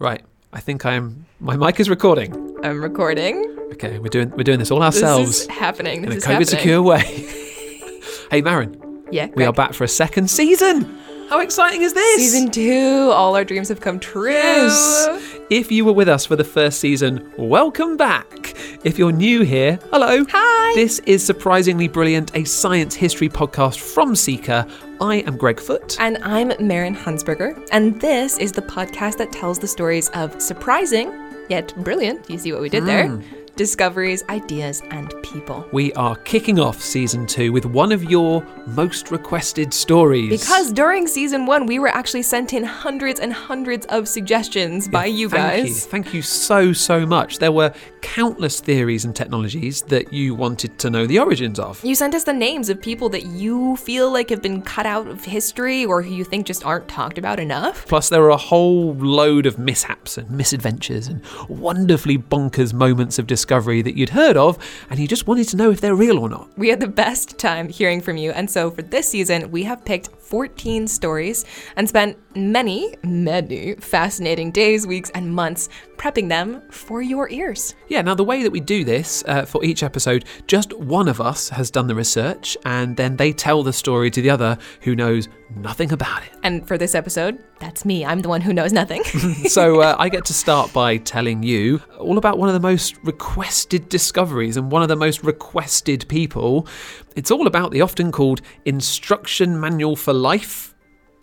Right. I think I'm. My mic is recording. I'm recording. Okay, we're doing we're doing this all ourselves This is happening. This in a is COVID happening. secure way. hey, Maren, Yeah, we are back for a second season. How exciting is this? Season two. All our dreams have come true. Yes. If you were with us for the first season, welcome back. If you're new here, hello. Hi. This is Surprisingly Brilliant, a science history podcast from Seeker. I am Greg Foot. And I'm Maren Hunsberger, and this is the podcast that tells the stories of surprising yet brilliant. You see what we did there? Hmm. Discoveries, ideas, and people. We are kicking off season two with one of your most requested stories. Because during season one, we were actually sent in hundreds and hundreds of suggestions by you Thank you. guys. Thank you so, so much. There were countless theories and technologies that you wanted to know the origins of. You sent us the names of people that you feel like have been cut out of history or who you think just aren't talked about enough. Plus, there were a whole load of mishaps and misadventures and wonderfully bonkers moments of discovery that you'd heard of, and you just wanted to know if they're real or not. We had the best time hearing from you, and so for this season, we have picked 14 stories and spent many, many fascinating days, weeks, and months prepping them for your ears. Yeah, now the way that we do this uh, for each episode, just one of us has done the research, and then they tell the story to the other who knows nothing about it. And for this episode, that's me. I'm the one who knows nothing. so uh, I get to start by telling you all about one of the most requested discoveries and one of the most requested people. It's all about the often called Instruction Manual for Life.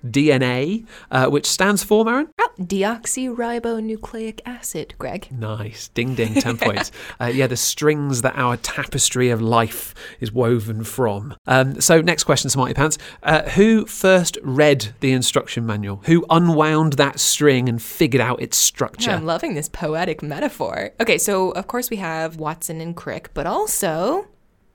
DNA, uh, which stands for, Maren? oh, deoxyribonucleic acid, Greg. Nice. Ding ding, 10 points. Uh, yeah, the strings that our tapestry of life is woven from. Um, so, next question, Smarty Pants. Uh, who first read the instruction manual? Who unwound that string and figured out its structure? I'm loving this poetic metaphor. Okay, so of course we have Watson and Crick, but also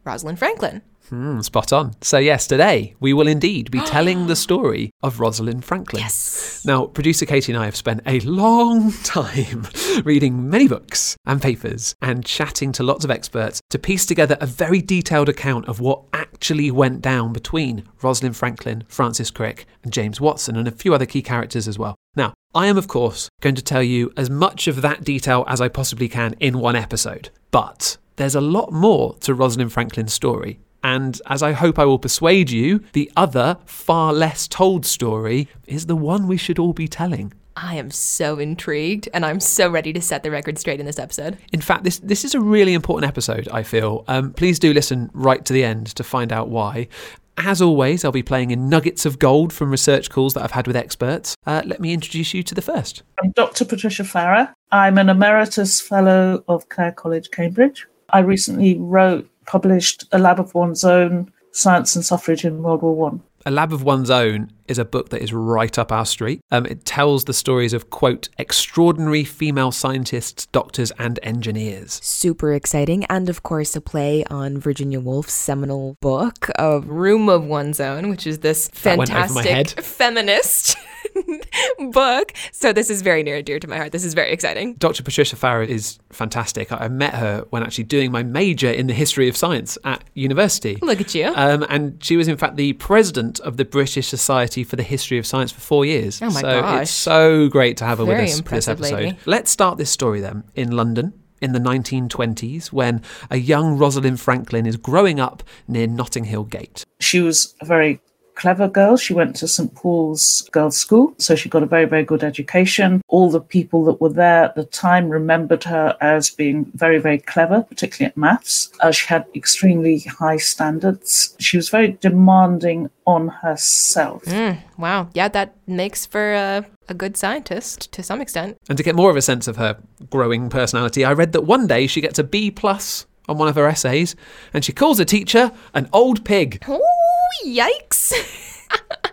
Rosalind Franklin. Hmm, spot on. So, yes, today we will indeed be telling the story of Rosalind Franklin. Yes. Now, producer Katie and I have spent a long time reading many books and papers and chatting to lots of experts to piece together a very detailed account of what actually went down between Rosalind Franklin, Francis Crick, and James Watson, and a few other key characters as well. Now, I am, of course, going to tell you as much of that detail as I possibly can in one episode, but there's a lot more to Rosalind Franklin's story. And as I hope I will persuade you, the other, far less told story is the one we should all be telling. I am so intrigued, and I'm so ready to set the record straight in this episode. In fact, this, this is a really important episode, I feel. Um, please do listen right to the end to find out why. As always, I'll be playing in nuggets of gold from research calls that I've had with experts. Uh, let me introduce you to the first. I'm Dr. Patricia Fara. I'm an emeritus fellow of Clare College, Cambridge. I recently wrote, published A Lab of One's Own Science and Suffrage in World War One. A Lab of One's Own is a book that is right up our street. Um, it tells the stories of, quote, extraordinary female scientists, doctors, and engineers. Super exciting, and of course, a play on Virginia Woolf's seminal book, A Room of One's Own, which is this That went over my fantastic feminist book. So, this is very near and dear to my heart. This is very exciting. Dr. Patricia Fara is fantastic. I I met her when actually doing my major in the history of science at university. Look at you. Um, and she was, in fact, the president of the British Society for the History of Science for four years. Oh my so gosh. it's so great to have her Very with us for this episode. lady. Let's start this story then in London in the 1920s when a young Rosalind Franklin is growing up near Notting Hill Gate. She was a very clever girl. She went to St. Paul's Girls' School, so she got a very, very good education. All the people that were there at the time remembered her as being very, very clever, particularly at maths. Uh, she had extremely high standards. She was very demanding on herself. wow. Yeah, that makes for a, a good scientist to some extent. And to get more of a sense of her growing personality, I read that one day she gets a B plus on one of her essays and she calls a teacher an old pig. Oh, yikes.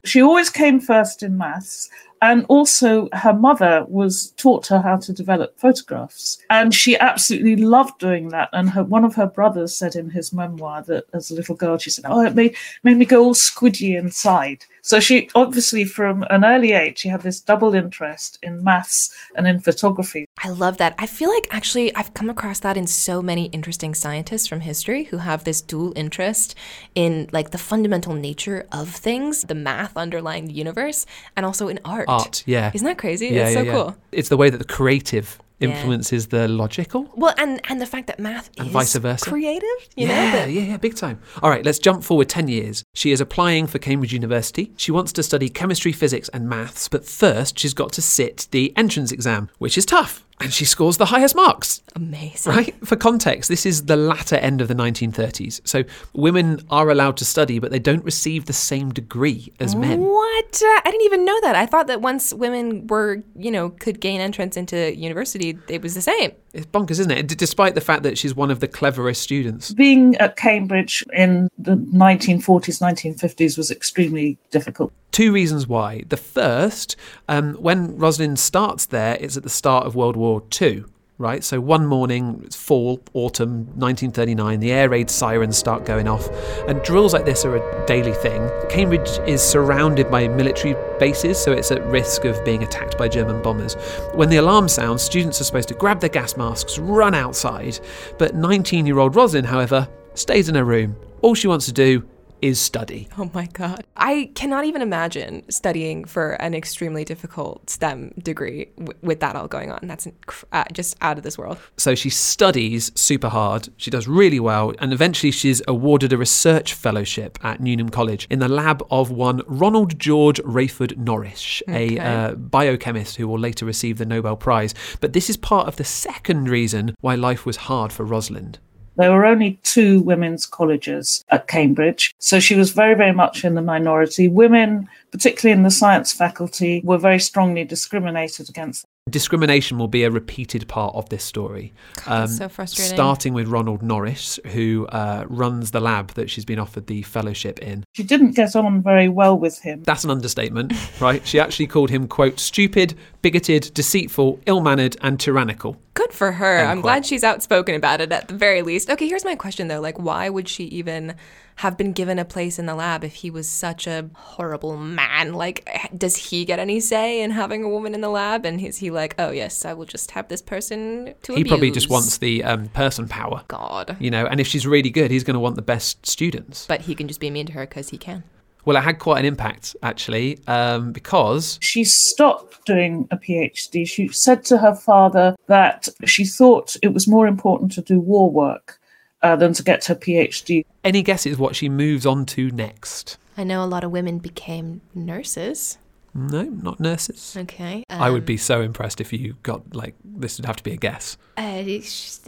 She always came first in maths. And also, her mother was taught her how to develop photographs, and she absolutely loved doing that. And her, one of her brothers said in his memoir that as a little girl, she said, "Oh, it made made me go all squidgy inside." So she obviously, from an early age, she had this double interest in maths and in photography. I love that. I feel like actually I've come across that in so many interesting scientists from history who have this dual interest in like the fundamental nature of things, the math underlying the universe, and also in art. Art. Yeah. Isn't that crazy? yeah, it's yeah, so yeah. cool. It's the way that the creative influences the logical. Well, and and the fact that math And is vice versa. creative, you yeah, know, that- yeah, yeah, big time. All right, let's jump forward 10 years. She is applying for Cambridge University. She wants to study chemistry, physics, and maths, but first she's got to sit the entrance exam, which is tough. And she scores the highest marks. amazing. Right? For context, this is the latter end of the 1930s. So women are allowed to study, but they don't receive the same degree as men. What? Uh, I didn't even know that. I thought that once women were, you know, could gain entrance into university, it was the same. It's bonkers, isn't it? D- Despite the fact that she's one of the cleverest students. Being at Cambridge in the 1940s, 1950s was extremely difficult. Two reasons why. The first, um, when Rosalind starts there, it's at the start of World War II, right? So one morning, it's fall, autumn 1939, the air raid sirens start going off, and drills like this are a daily thing. Cambridge is surrounded by military bases, so it's at risk of being attacked by German bombers. When the alarm sounds, students are supposed to grab their gas masks, run outside. But 19 year old Rosalind, however, stays in her room. All she wants to do is study. Oh my God. I cannot even imagine studying for an extremely difficult STEM degree w- with that all going on. That's uh, just out of this world. So she studies super hard. She does really well, and eventually she's awarded a research fellowship at Newnham College in the lab of one Ronald George Wreyford Norrish, Okay. a uh, biochemist who will later receive the Nobel Prize. But this is part of the second reason why life was hard for Rosalind. There were only two women's colleges at Cambridge, so she was very, very much in the minority. Women, particularly in the science faculty, were very strongly discriminated against. Discrimination will be a repeated part of this story. Um, so frustrating. Starting with Ronald Norrish, who uh, runs the lab that she's been offered the fellowship in. She didn't get on very well with him. That's an understatement, right? She actually called him, quote, stupid, bigoted, deceitful, ill mannered, and tyrannical. Good for her. End I'm quote. glad she's outspoken about it at the very least. Okay, here's my question though. Like, why would she even have been given a place in the lab if he was such a horrible man? Like, does he get any say in having a woman in the lab? And is he like, oh, yes, I will just have this person to He probably just wants the um, person power, God. you know, and if she's really good, he's going to want the best students. But he can just be mean to her because he can. Well, it had quite an impact, actually, um, because She stopped doing a PhD. She said to her father that she thought it was more important to do war work uh, than to get her PhD. any guesses what she moves on to next? I know a lot of women became nurses. No, not nurses. Okay. I would um, be so impressed if you got, like, this would have to be a guess. Uh,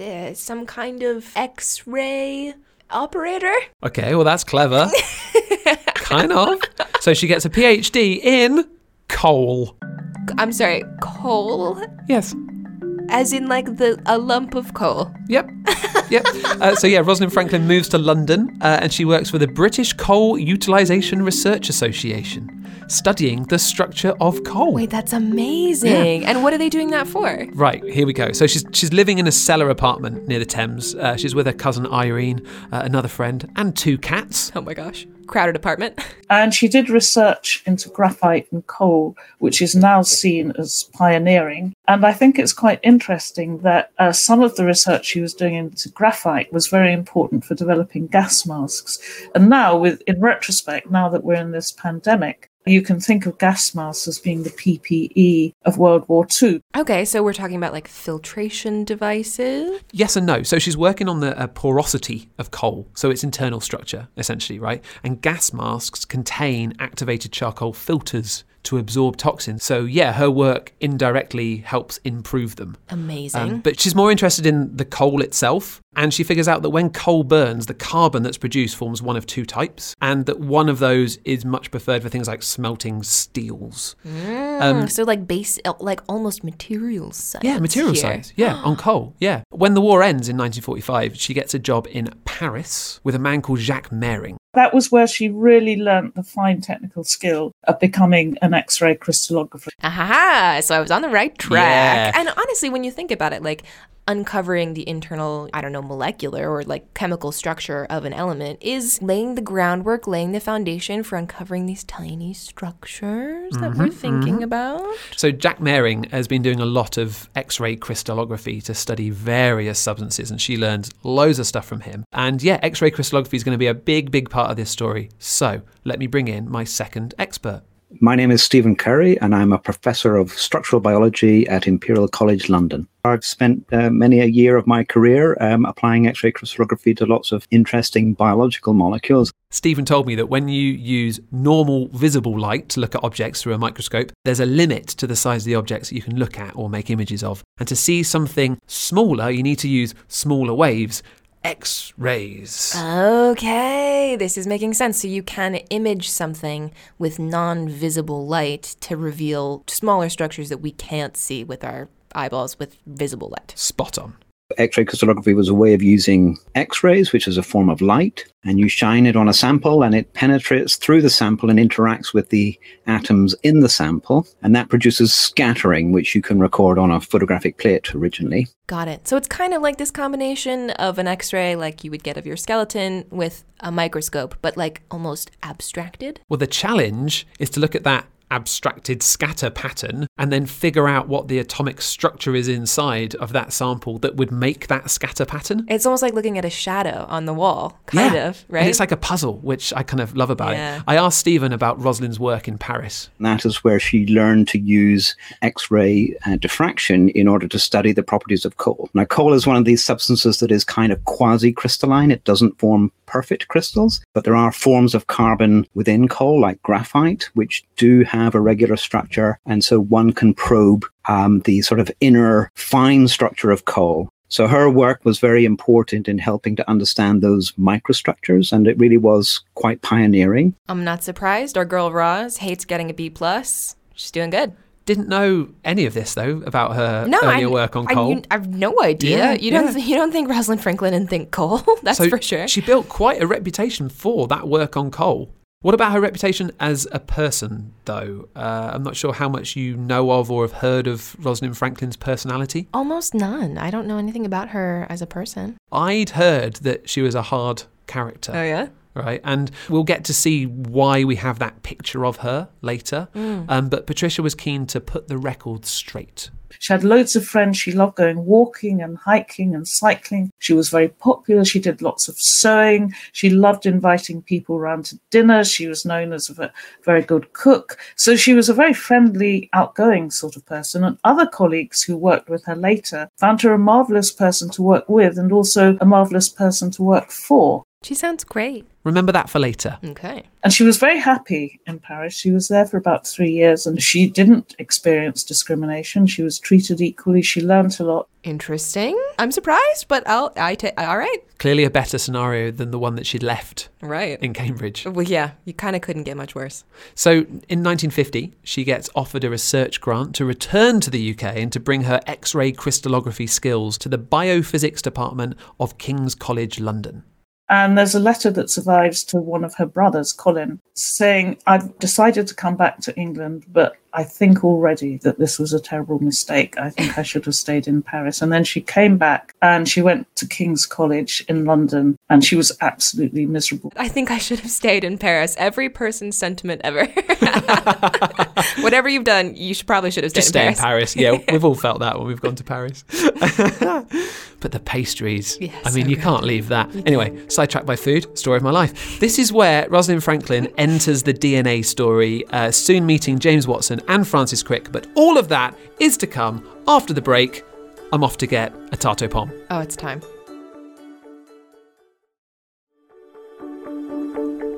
uh, some kind of x ray operator? Okay, well, that's clever. kind of. So she gets a PhD in coal. I'm sorry, coal? Yes. As in, like, the a lump of coal. Yep. Yep. Uh, so, yeah, Rosalind Franklin moves to London uh, and she works for the British Coal Utilisation Research Association, studying the structure of coal. Wait, that's amazing. And what are they doing that for? Right, here we go. So she's she's living in a cellar apartment near the Thames. Uh, she's with her cousin Irene, uh, another friend, and two cats. Oh my gosh. Crowded apartment. And she did research into graphite and coal, which is now seen as pioneering. And I think it's quite interesting that uh, some of the research she was doing into graphite was very important for developing gas masks. And now, with in retrospect, now that we're in this pandemic, you can think of gas masks as being the PPE of World War II. Okay, so we're talking about like filtration devices. Yes and no. So she's working on the uh, porosity of coal, so its internal structure, essentially, right? And gas masks contain activated charcoal filters to absorb toxins. So, yeah, her work indirectly helps improve them. Amazing. Um, but she's more interested in the coal itself. And she figures out that when coal burns, the carbon that's produced forms one of two types, and that one of those is much preferred for things like smelting steels. Mm, so like base, like almost material science. Yeah, material here. science. Yeah, on coal. Yeah. When the war ends in 1945, she gets a job in Paris with a man called Jacques Mering. That was where she really learnt the fine technical skill of becoming an X ray crystallographer. Aha! So I was on the right track. Yeah. And honestly, when you think about it, like uncovering the internal, I don't know, molecular or like chemical structure of an element is laying the groundwork, laying the foundation for uncovering these tiny structures that we're mm-hmm, thinking mm-hmm. about. So Jack Mering has been doing a lot of X-ray crystallography to study various substances, and she learned loads of stuff from him. And yeah, X-ray crystallography is going to be a big, big part of this story. So let me bring in my second expert. My name is Stephen Curry, and I'm a professor of structural biology at Imperial College London. I've spent uh, many a year of my career um, applying X ray crystallography to lots of interesting biological molecules. Stephen told me that when you use normal visible light to look at objects through a microscope, there's a limit to the size of the objects that you can look at or make images of. And to see something smaller, you need to use smaller waves. X rays. Okay, this is making sense. So you can image something with non visible light to reveal smaller structures that we can't see with our eyeballs with visible light. Spot on. X ray crystallography was a way of using X rays, which is a form of light, and you shine it on a sample and it penetrates through the sample and interacts with the atoms in the sample. And that produces scattering, which you can record on a photographic plate originally. Got it. So it's kind of like this combination of an x ray, like you would get of your skeleton, with a microscope, but like almost abstracted. Well, the challenge is to look at that abstracted scatter pattern and then figure out what the atomic structure is inside of that sample that would make that scatter pattern. It's almost like looking at a shadow on the wall, kind Yeah. of, right? And it's like a puzzle, which I kind of love about Yeah. it. I asked Stephen about Rosalind's work in Paris. That is where she learned to use X ray uh, diffraction in order to study the properties of coal. Now, coal is one of these substances that is kind of quasi crystalline, it doesn't form perfect crystals, but there are forms of carbon within coal, like graphite, which do have a regular structure. And so one can probe um, the sort of inner fine structure of coal. So her work was very important in helping to understand those microstructures, and it really was quite pioneering. I'm not surprised. Our girl Roz hates getting a B plus. She's doing good. Didn't know any of this though about her No, earlier I, work on I, coal. you- I have no idea. Yeah, you don't. yeah. You don't think Rosalind Franklin and think coal? That's so for sure. She built quite a reputation for that work on coal. What about her reputation as a person, though? Uh, I'm not sure how much you know of or have heard of Rosalind Franklin's personality. Almost none. I don't know anything about her as a person. I'd heard that she was a hard character. Oh, yeah. Right? And we'll get to see why we have that picture of her later. Um, but Patricia was keen to put the record straight. She had loads of friends. She loved going walking and hiking and cycling. She was very popular. She did lots of sewing. She loved inviting people around to dinner. She was known as a very good cook. So she was a very friendly, outgoing sort of person. And other colleagues who worked with her later found her a marvelous person to work with and also a marvelous person to work for. She sounds great. Remember that for later. Okay. And she was very happy in Paris. She was there for about three years and she didn't experience discrimination. She was treated equally. She learnt a lot. Interesting. I'm surprised, but I'll. I take. All right. Clearly, a better scenario than the one that she'd left Right. in Cambridge. Well, yeah. You kind of couldn't get much worse. So, in 1950, she gets offered a research grant to return to the UK and to bring her X ray crystallography skills to the Biophysics Department of King's College London. And there's a letter that survives to one of her brothers, Colin, saying, I've decided to come back to England, but I think already that this was a terrible mistake. I think I should have stayed in Paris. And then she came back and she went to King's College in London and she was absolutely miserable. I think I should have stayed in Paris. Every person's sentiment ever. Whatever you've done, you should probably should have stayed Just in stay in Paris. Paris. Yeah, we've all felt that when we've gone to Paris. but the pastries, Yeah, I mean, so you good. can't leave that. Anyway, sidetracked by food, story of my life. This is where Rosalind Franklin enters the DNA story, uh, soon meeting James Watson and Francis Crick. But all of that is to come after the break. I'm off to get a tato pom. Oh, it's time.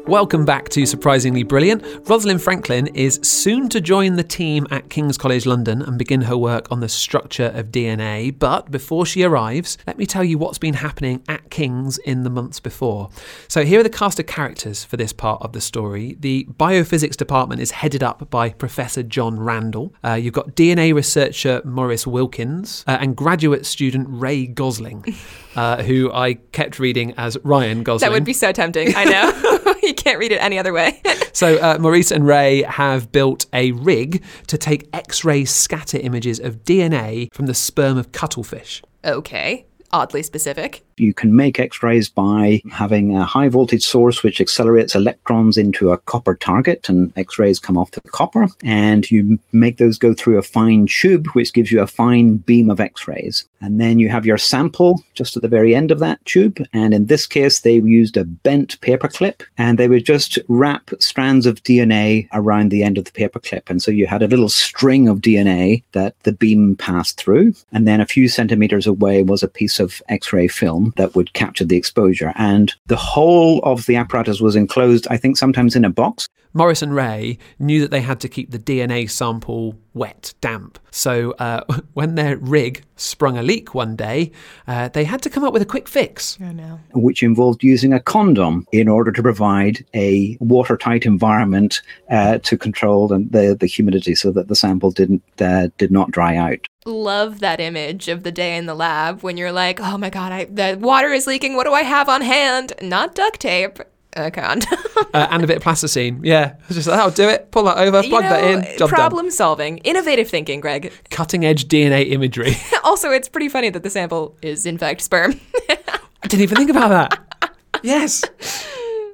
Welcome back to Surprisingly Brilliant. Rosalind Franklin is soon to join the team at King's College London and begin her work on the structure of DNA. But before she arrives, let me tell you what's been happening at King's in the months before. So, here are the cast of characters for this part of the story. The biophysics department is headed up by Professor John Randall. Uh, you've got DNA researcher Maurice Wilkins uh, and graduate student Ray Gosling, uh, who I kept reading as Ryan Gosling. That would be so tempting. I know. you can't read it any other way. So, uh, Maurice and Ray have built a rig to take X ray scatter images of DNA from the sperm of cuttlefish. okay. oddly specific. You can make X rays by having a high voltage source which accelerates electrons into a copper target, and X rays come off the copper. And you make those go through a fine tube, which gives you a fine beam of X rays. And then you have your sample just at the very end of that tube. And in this case, they used a bent paper clip and they would just wrap strands of DNA around the end of the paper clip. And so you had a little string of DNA that the beam passed through. And then a few centimeters away was a piece of X ray film that would capture the exposure. And the whole of the apparatus was enclosed, I think, sometimes in a box. Maurice and Ray knew that they had to keep the DNA sample wet, damp. So uh, when their rig sprung a leak one day, uh, they had to come up with a quick fix. Oh no. which involved using a condom in order to provide a watertight environment uh, to control the, the, the humidity so that the sample didn't uh, did not dry out. Love that image of the day in the lab when you're like, oh my god, I, the water is leaking. What do I have on hand? Not duct tape. A condom. Uh, and a bit of plasticine. Yeah. Just, I'll do it. Pull that over, You plug that in, job problem solving, innovative thinking, Greg. Cutting edge DNA imagery. also, it's pretty funny that the sample is in fact sperm. I didn't even think about that. Yes.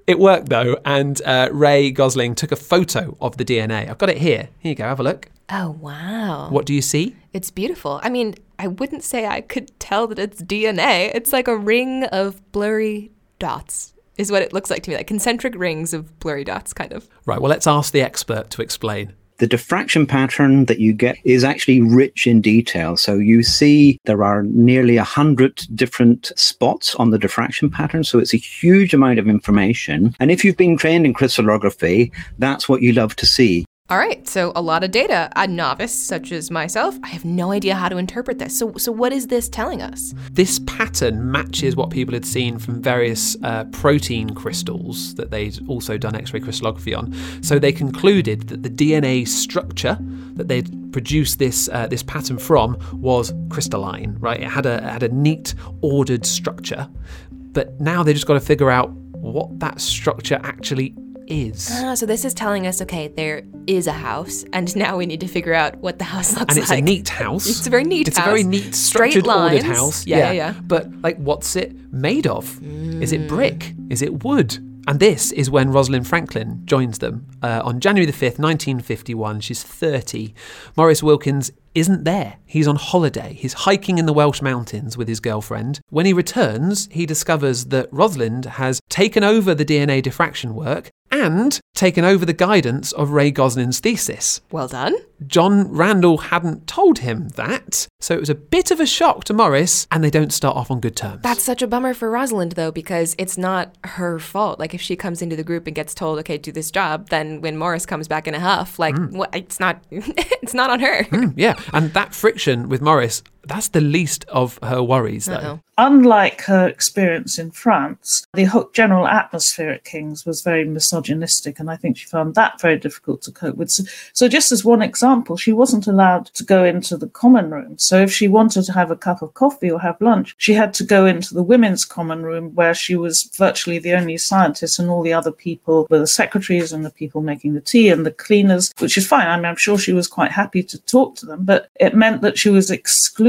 It worked though, and uh, Ray Gosling took a photo of the DNA. I've got it here. Here you go, have a look. oh wow. What do you see? It's beautiful. I mean, I wouldn't say I could tell that it's DNA. It's like a ring of blurry dots, is what it looks like to me. Like concentric rings of blurry dots, kind of. Right, well, let's ask the expert to explain. The diffraction pattern that you get is actually rich in detail. So you see there are nearly a hundred different spots on the diffraction pattern. So it's a huge amount of information. And if you've been trained in crystallography, that's what you love to see. All right, so a lot of data. A novice such as myself, I have no idea how to interpret this. So, so what is this telling us? This pattern matches what people had seen from various uh, protein crystals that they'd also done X ray crystallography on. So they concluded that the DNA structure that they'd produced this, uh, this pattern from was crystalline, right? It had, a, it had a neat, ordered structure. But now they just got to figure out what that structure actually is. Ah, so this is telling us, okay, there is a house, and now we need to figure out what the house looks like. and it's like. a neat house. It's a very neat It's house. a very neat, Straight structured, ordered house. Yeah, yeah, yeah. But like, what's it made of? Is it brick? Is it wood? And this is when Rosalind Franklin joins them uh, on January the 5th, 1951. She's 30. Maurice Wilkins isn't there. He's on holiday. He's hiking in the Welsh mountains with his girlfriend. When he returns, he discovers that Rosalind has taken over the DNA diffraction work and taken over the guidance of Ray Gosling's thesis. Well done. John Randall hadn't told him that, so it was a bit of a shock to Maurice, and they don't start off on good terms. That's such a bummer for Rosalind, though, because it's not her fault. Like, if she comes into the group and gets told, "Okay, do this job," then when Maurice comes back in a huff, like, hmm. what? It's not. it's not on her. Hmm, yeah, and that friction with Maurice, that's the least of her worries, though. Uh-oh. Unlike her experience in France, the general atmosphere at King's was very misogynistic, and I think she found that very difficult to cope with. So, so just as one example, she wasn't allowed to go into the common room. So, if she wanted to have a cup of coffee or have lunch, she had to go into the women's common room where she was virtually the only scientist, and all the other people were the secretaries and the people making the tea and the cleaners, which is fine. I mean, I'm sure she was quite happy to talk to them, but it meant that she was excluded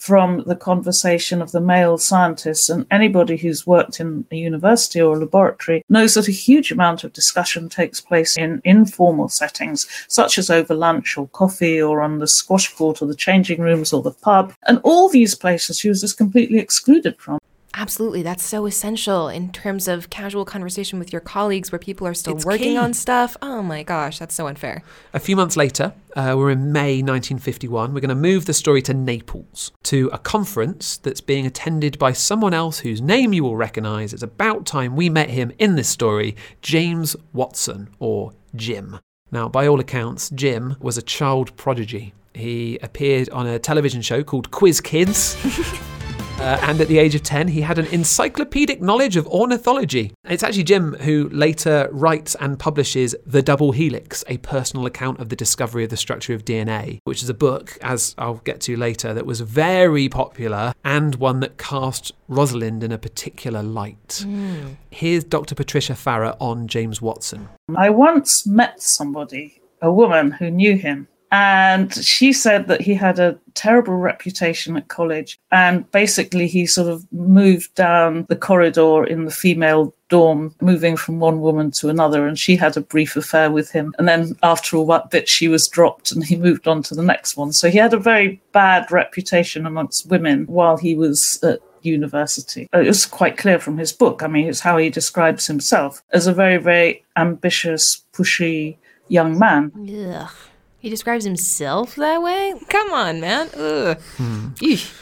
from the conversation of the male scientists. And anybody who's worked in a university or a laboratory knows that a huge amount of discussion takes place in informal settings, such as over lunch or coffee or on the squash court or the changing rooms or the pub. And all these places she was just completely excluded from. Absolutely. That's so essential in terms of casual conversation with your colleagues where people are still It's working key. on stuff. Oh my gosh, that's so unfair. A few months later, uh, we're in May 1951. We're going to move the story to Naples, to a conference that's being attended by someone else whose name you will recognise. It's about time we met him in this story James Watson, or Jim. Now, by all accounts, Jim was a child prodigy. He appeared on a television show called Quiz Kids. Uh, and at the age of 10, he had an encyclopedic knowledge of ornithology. It's actually Jim who later writes and publishes The Double Helix, a personal account of the discovery of the structure of DNA, which is a book, as I'll get to later, that was very popular and one that cast Rosalind in a particular light. Here's Dr. Patricia Fara on James Watson. I once met somebody, a woman who knew him, And she said that he had a terrible reputation at college. And basically, he sort of moved down the corridor in the female dorm, moving from one woman to another. And she had a brief affair with him. And then after all that bit, she was dropped and he moved on to the next one. So he had a very bad reputation amongst women while he was at university. It was quite clear from his book. I mean, it's how he describes himself as a very, very ambitious, pushy young man. Ugh. He describes himself that way? Come on, man. Ugh. Hmm. Eesh.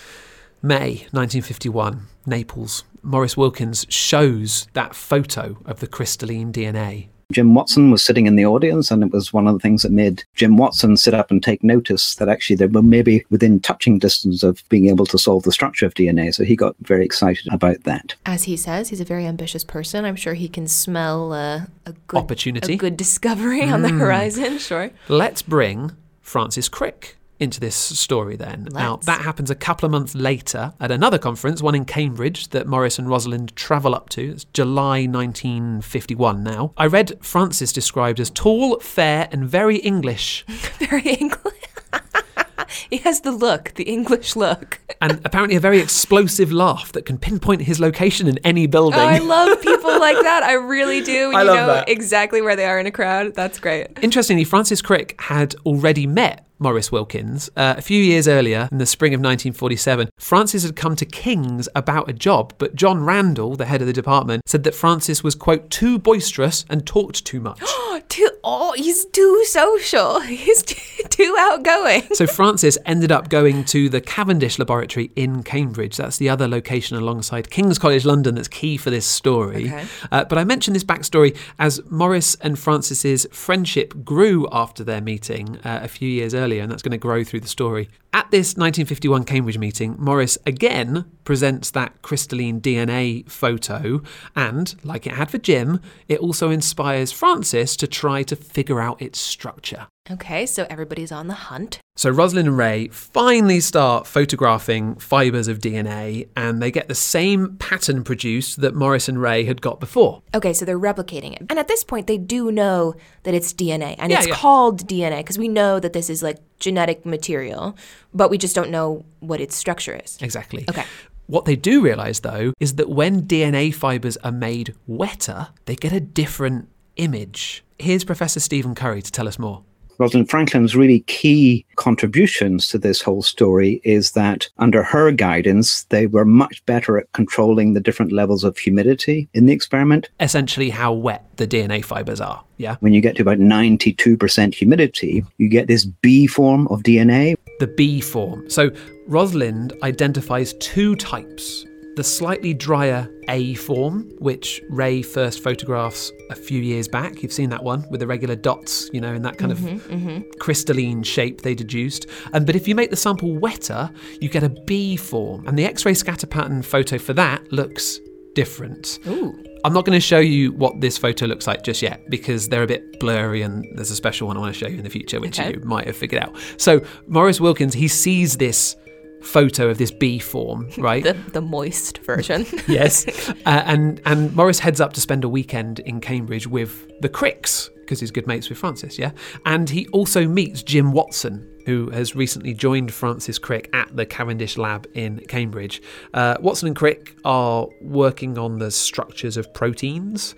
May 1951, Naples. Maurice Wilkins shows that photo of the crystalline DNA. Jim Watson was sitting in the audience, and it was one of the things that made Jim Watson sit up and take notice that actually they were maybe within touching distance of being able to solve the structure of DNA. So he got very excited about that. As he says, he's a very ambitious person. I'm sure he can smell uh, a good Opportunity. a good discovery on the horizon. Sure. Let's bring Francis Crick into this story then. Now, Let's. that happens a couple of months later at another conference, one in Cambridge, that Maurice and Rosalind travel up to. It's July 1951 now. I read Francis described as tall, fair, and very English. Very English. he has the look, the English look. and apparently a very explosive laugh that can pinpoint his location in any building. Oh, I love people like that. I really do. I you love know that. exactly where they are in a crowd. That's great. Interestingly, Francis Crick had already met Maurice Wilkins uh, a few years earlier in the spring of 1947. Francis had come to King's about a job, but John Randall, the head of the department, said that Francis was, quote, too boisterous and talked too much. Too, oh, he's too social. He's too, too outgoing. So Francis ended up going to the Cavendish Laboratory in Cambridge. That's the other location alongside King's College London that's key for this story. Okay. Uh, but I mention this backstory as Maurice and Francis's friendship grew after their meeting uh, a few years earlier, and that's going to grow through the story. At this 1951 Cambridge meeting, Maurice again presents that crystalline DNA photo, and like it had for Jim, it also inspires Francis to try to figure out its structure. Okay, so everybody's on the hunt. So Rosalind and Ray finally start photographing fibers of DNA and they get the same pattern produced that Maurice and Ray had got before. Okay, so they're replicating it. And at this point, they do know that it's DNA. And Yeah, it's yeah. called DNA because we know that this is like genetic material, but we just don't know what its structure is. Exactly. Okay. What they do realize though is that when DNA fibers are made wetter, they get a different image. Here's Professor Stephen Curry to tell us more. Rosalind Franklin's really key contributions to this whole story is that under her guidance, they were much better at controlling the different levels of humidity in the experiment. Essentially how wet the DNA fibers are. Yeah. When you get to about 92% humidity, you get this B form of DNA. the B form. So Rosalind identifies two types. The slightly drier A form, which Ray first photographs a few years back. You've seen that one with the regular dots, you know, in that kind of crystalline shape they deduced. Um, but if you make the sample wetter, you get a B form. And the X ray scatter pattern photo for that looks different. Ooh. I'm not going to show you what this photo looks like just yet because they're a bit blurry and there's a special one I want to show you in the future, which Okay. you might have figured out. So, Maurice Wilkins, he sees this photo of this B form, right? The, the moist version. yes. Uh, and, and Maurice heads up to spend a weekend in Cambridge with the Cricks because he's good mates with Francis, yeah? And he also meets Jim Watson, who has recently joined Francis Crick at the Cavendish Lab in Cambridge. Uh, Watson and Crick are working on the structures of proteins,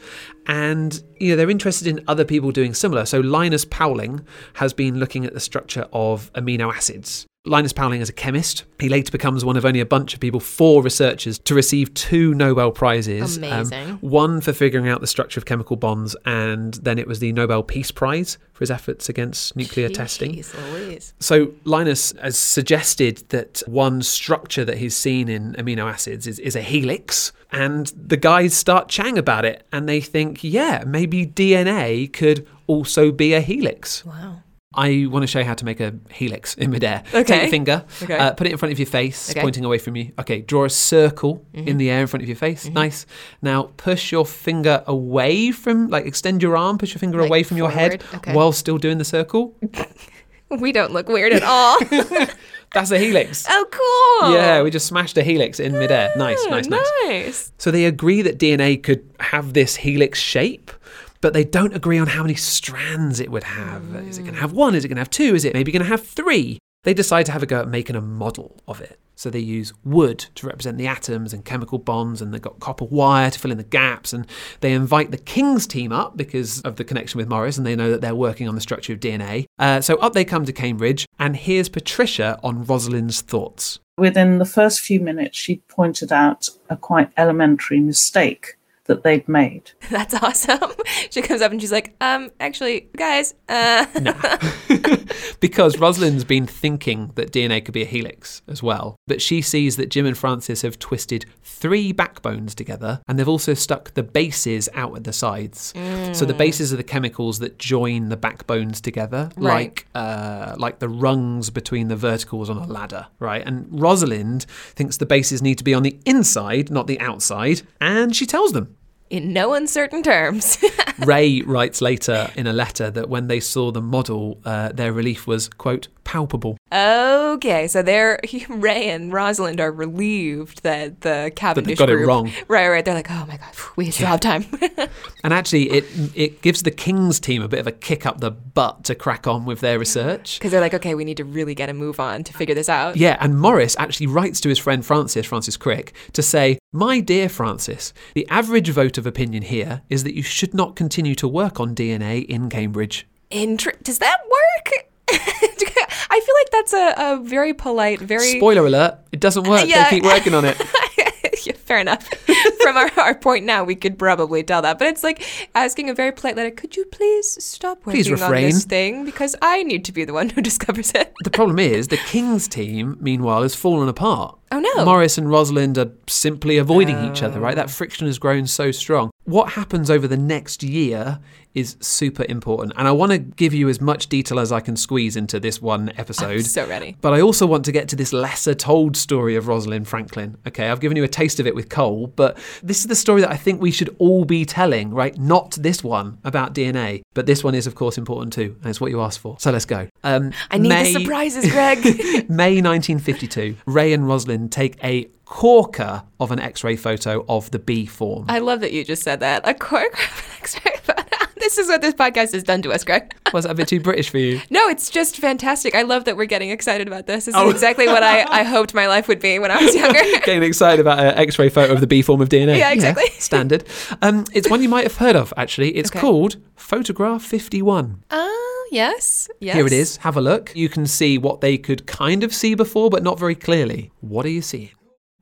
and you know they're interested in other people doing similar. So Linus Pauling has been looking at the structure of amino acids. Linus Pauling is a chemist. He later becomes one of only a bunch of people, four researchers, to receive two Nobel Prizes. um, Amazing. one for figuring out the structure of chemical bonds, and then it was the Nobel Peace Prize for his efforts against nuclear testing. Jeez Louise. So Linus has suggested that one structure that he's seen in amino acids is, is a helix, and the guys start chatting about it, and they think, yeah, maybe DNA could also be a helix. Wow. I want to show you how to make a helix in midair. Okay. Take your finger, Okay. uh, put it in front of your face, Okay. pointing away from you. Okay, draw a circle in the air in front of your face. Nice. Now push your finger away from, like, extend your arm, push your finger Like away from your head? Okay. while still doing the circle. We don't look weird at all. That's a helix. oh, cool. Yeah, we just smashed a helix in midair. Mm, nice, Oh, nice, nice. nice. So they agree that DNA could have this helix shape, but they don't agree on how many strands it would have. Is it going to have one? Is it going to have two? Is it maybe going to have three? They decide to have a go at making a model of it. So they use wood to represent the atoms and chemical bonds, and they've got copper wire to fill in the gaps. And they invite the King's team up because of the connection with Maurice, and they know that they're working on the structure of DNA. Uh, so up they come to Cambridge, and here's Patricia on Rosalind's thoughts. Within the first few minutes, she pointed out a quite elementary mistake that they'd made. That's awesome. She comes up and she's like, um, actually, guys, uh, because Rosalind's been thinking that DNA could be a helix as well. But she sees that Jim and Francis have twisted three backbones together and they've also stuck the bases out at the sides. So the bases are the chemicals that join the backbones together, Right. like uh, like the rungs between the verticals on a ladder, right? And Rosalind thinks the bases need to be on the inside, not the outside, and she tells them. In no uncertain terms. Ray writes later in a letter that when they saw the model, uh, their relief was, quote, palpable. okay, so they're Ray and Rosalind are relieved that the Cavendish got it wrong. Right, right. They're like, oh my god, we still have time. And actually, it it gives the King's team a bit of a kick up the butt to crack on with their research. Because they're like, okay, we need to really get a move on to figure this out. Yeah, and Maurice actually writes to his friend Francis, Francis Crick, to say, My dear Francis, the average vote of opinion here is that you should not continue to work on DNA in Cambridge. Intr- Does that work? I feel like that's a, a very polite, very Spoiler alert, it doesn't work. Yeah. They keep working on it. Yeah, fair enough. From our, our point now, we could probably tell that. But it's like asking a very polite letter, could you please stop working Please on this thing? Because I need to be the one who discovers it. The problem is, the King's team, meanwhile, has fallen apart. Oh, no. Maurice and Rosalind are simply avoiding each other, right? That friction has grown so strong. What happens over the next year is super important. And I want to give you as much detail as I can squeeze into this one episode. so ready. But I also want to get to this lesser told story of Rosalind Franklin. Okay, I've given you a taste of it with coal, but this is the story that I think we should all be telling, right? Not this one about DNA, but this one is, of course, important too. And it's what you asked for. So let's go. Um, I need May- the surprises, Greg. May 1952, Ray and Rosalind take a corker of an X ray photo of the B form. I love that you just said that. A choreographed X-ray photo. This is what this podcast has done to us, Greg. Was that a bit too British for you? No, it's just fantastic. I love that we're getting excited about this. This is Oh. exactly what I, I hoped my life would be when I was younger. Getting excited about an X ray photo of the B form of DNA. Yeah, exactly. standard. Um, it's one you might have heard of, actually. It's Okay. called Photograph 51. Oh, yes. Yes. Here it is. Have a look. You can see what they could kind of see before, but not very clearly. What are you seeing?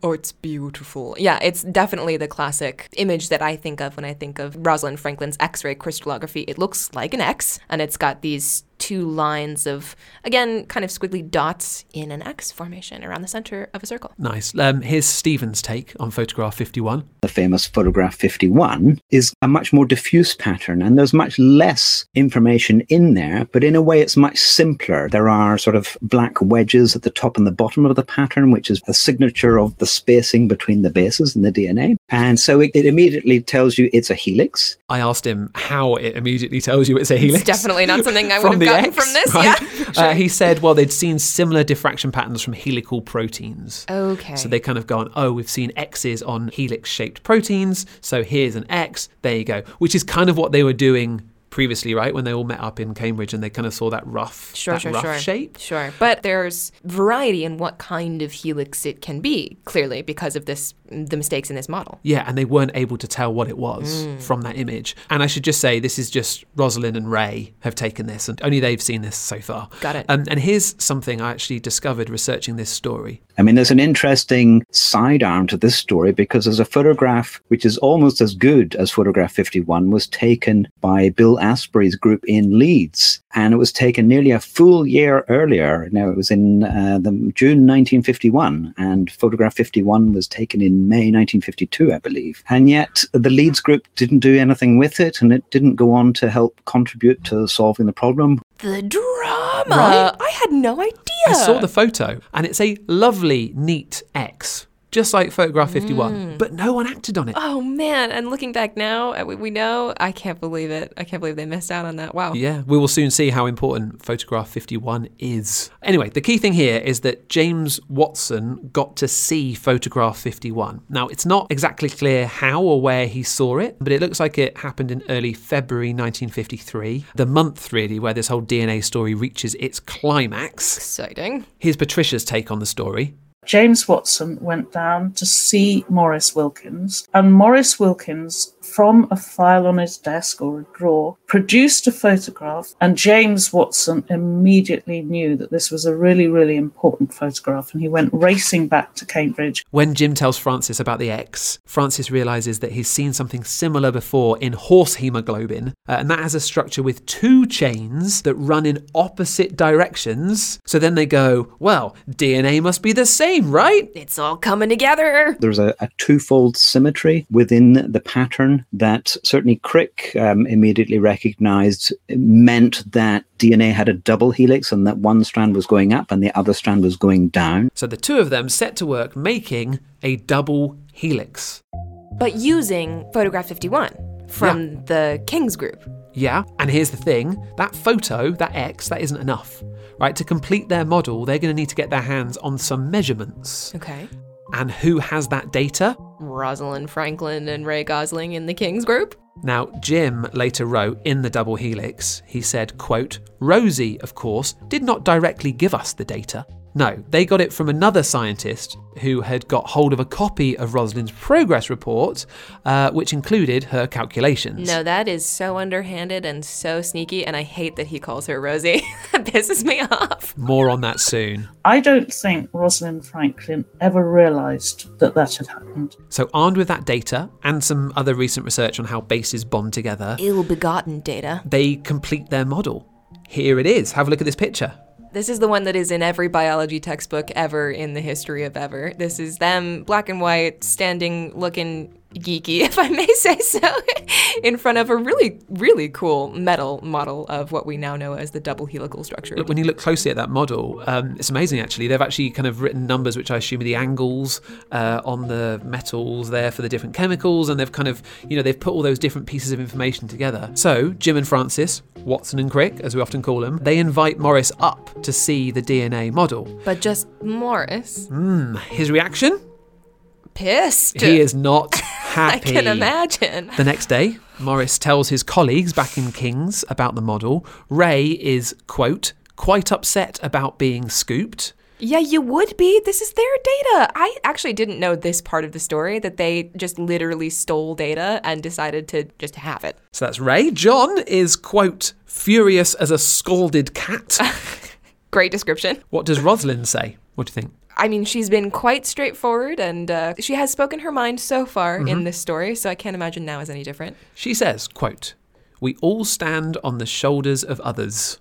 Oh, it's beautiful. Yeah, it's definitely the classic image that I think of when I think of Rosalind Franklin's X ray crystallography. It looks like an X, and it's got these two lines of, again, kind of squiggly dots in an X formation around the center of a circle. Nice. Um, here's Stephen's take on Photograph 51. the famous photograph 51 is a much more diffuse pattern and there's much less information in there but in a way it's much simpler there are sort of black wedges at the top and the bottom of the pattern which is a signature of the spacing between the bases in the dna and so it, it immediately tells you it's a helix I asked him how it immediately tells you it's a helix. It's definitely not something I would have the gotten from this. right? Yeah. Uh, he said, well, they'd seen similar diffraction patterns from helical proteins. Okay. So they kind of gone, oh, we've seen X's on helix shaped proteins. So here's an X. There you go. Which is kind of what they were doing previously, right? When they all met up in Cambridge and they kind of saw that rough, Sure, that sure, rough sure. shape. Sure. But there's variety in what kind of helix it can be, clearly, because of this the mistakes in this model. Yeah, and they weren't able to tell what it was from that image. And I should just say, this is just Rosalind and Ray have taken this, and only they've seen this so far. Got it. Um, and here's something I actually discovered researching this story. I mean, there's an interesting sidearm to this story because there's a photograph which is almost as good as photograph 51 was taken by Bill Astbury's group in Leeds. And it was taken nearly a full year earlier. Now, it was in uh, the June 1951, and photograph 51 was taken in May 1952, I believe. And yet, the Leeds group didn't do anything with it, and it didn't go on to help contribute to solving the problem. The drama. Right? I had no idea. I saw the photo, and it's a lovely, neat X. just like photograph 51, but no one acted on it. Oh man! And looking back now, uh, we, we know I can't believe it. I can't believe they missed out on that. Wow. Yeah, we will soon see how important photograph 51 is. Anyway, the key thing here is that James Watson got to see photograph 51. Now, it's not exactly clear how or where he saw it, but it looks like it happened in early February 1953, the month really where this whole DNA story reaches its climax. Exciting. Here's Patricia's take on the story. James Watson went down to see Maurice Wilkins, and Maurice Wilkins, from a file on his desk or a drawer, produced a photograph. And James Watson immediately knew that this was a really, really important photograph, and he went racing back to Cambridge. When Jim tells Francis about the X, Francis realizes that he's seen something similar before in horse hemoglobin, uh, and that has a structure with two chains that run in opposite directions. So then they go, well, DNA must be the same, right? It's all coming together. There's a, a twofold symmetry within the pattern that certainly Crick um, immediately recognized meant that DNA had a double helix and that one strand was going up and the other strand was going down. So the two of them set to work making a double helix. But using photograph 51 from the King's group. Yeah, and here's the thing that photo, that X, that isn't enough. Right, to complete their model, they're going to need to get their hands on some measurements. Okay. And who has that data? Rosalind Franklin and Ray Gosling in the King's group. Now, Jim later wrote in the double helix, he said, quote, Rosie, of course, did not directly give us the data. No, they got it from another scientist who had got hold of a copy of Rosalind's progress report, uh, which included her calculations. No, that is so underhanded and so sneaky, and I hate that he calls her Rosie. that pisses me off. More on that soon. I don't think Rosalind Franklin ever realised that that had happened. So, armed with that data and some other recent research on how bases bond together, Ill begotten data. they complete their model. Here it is. Have a look at this picture. This is the one that is in every biology textbook ever in the history of ever. This is them, black and white, standing, looking geeky, if I may say so, in front of a really, really cool metal model of what we now know as the double helical structure. Look, when you look closely at that model, um, it's amazing actually. They've actually kind of written numbers, which I assume are the angles uh, on the metals there for the different chemicals, and they've kind of, you know, they've put all those different pieces of information together. So, Jim and Francis, Watson and Crick, as we often call them, they invite Maurice up to see the DNA model. But just Maurice, Hmm, his reaction? Pissed. He is not happy. I can imagine. The next day, Maurice tells his colleagues back in King's about the model. Ray is, quote, quite upset about being scooped. Yeah, you would be. This is their data. I actually didn't know this part of the story that they just literally stole data and decided to just have it. So that's Ray. John is, quote, furious as a scalded cat. Great description. what does Rosalind say? What do you think? I mean, she's been quite straightforward and uh, she has spoken her mind so far in this story, so I can't imagine now is any different. She says, quote, we all stand on the shoulders of others.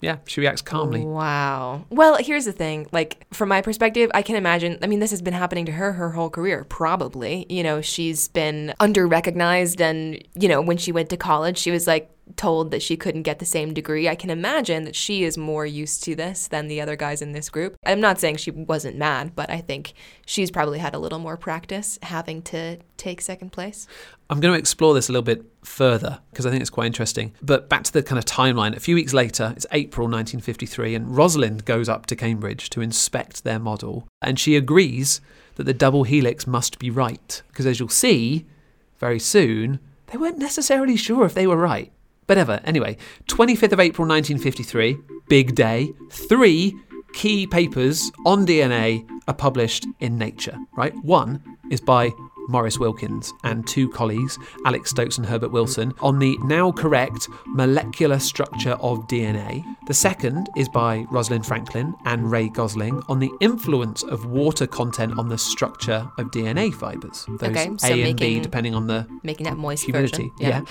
Yeah, she reacts calmly. Wow. Well, here's the thing. Like, from my perspective, I can imagine. I mean, this has been happening to her her whole career, probably. You know, she's been under recognized, and, you know, when she went to college, she was like, told that she couldn't get the same degree. I can imagine that she is more used to this than the other guys in this group. I'm not saying she wasn't mad, but I think she's probably had a little more practice having to take second place. I'm going to explore this a little bit further because I think it's quite interesting. But back to the kind of timeline. A few weeks later, it's April 1953, and Rosalind goes up to Cambridge to inspect their model. And she agrees that the double helix must be right. Because as you'll see very soon, they weren't necessarily sure if they were right. But ever, anyway, 25th of April 1953, big day. Three key papers on DNA are published in Nature, right? One is by Maurice Wilkins and two colleagues, Alex Stokes and Herbert Wilson, on the now correct molecular structure of DNA. The second is by Rosalind Franklin and Ray Gosling on the influence of water content on the structure of DNA fibers. Those Okay, A so and B, making- depending on the Making that moist humidity. version. Yeah.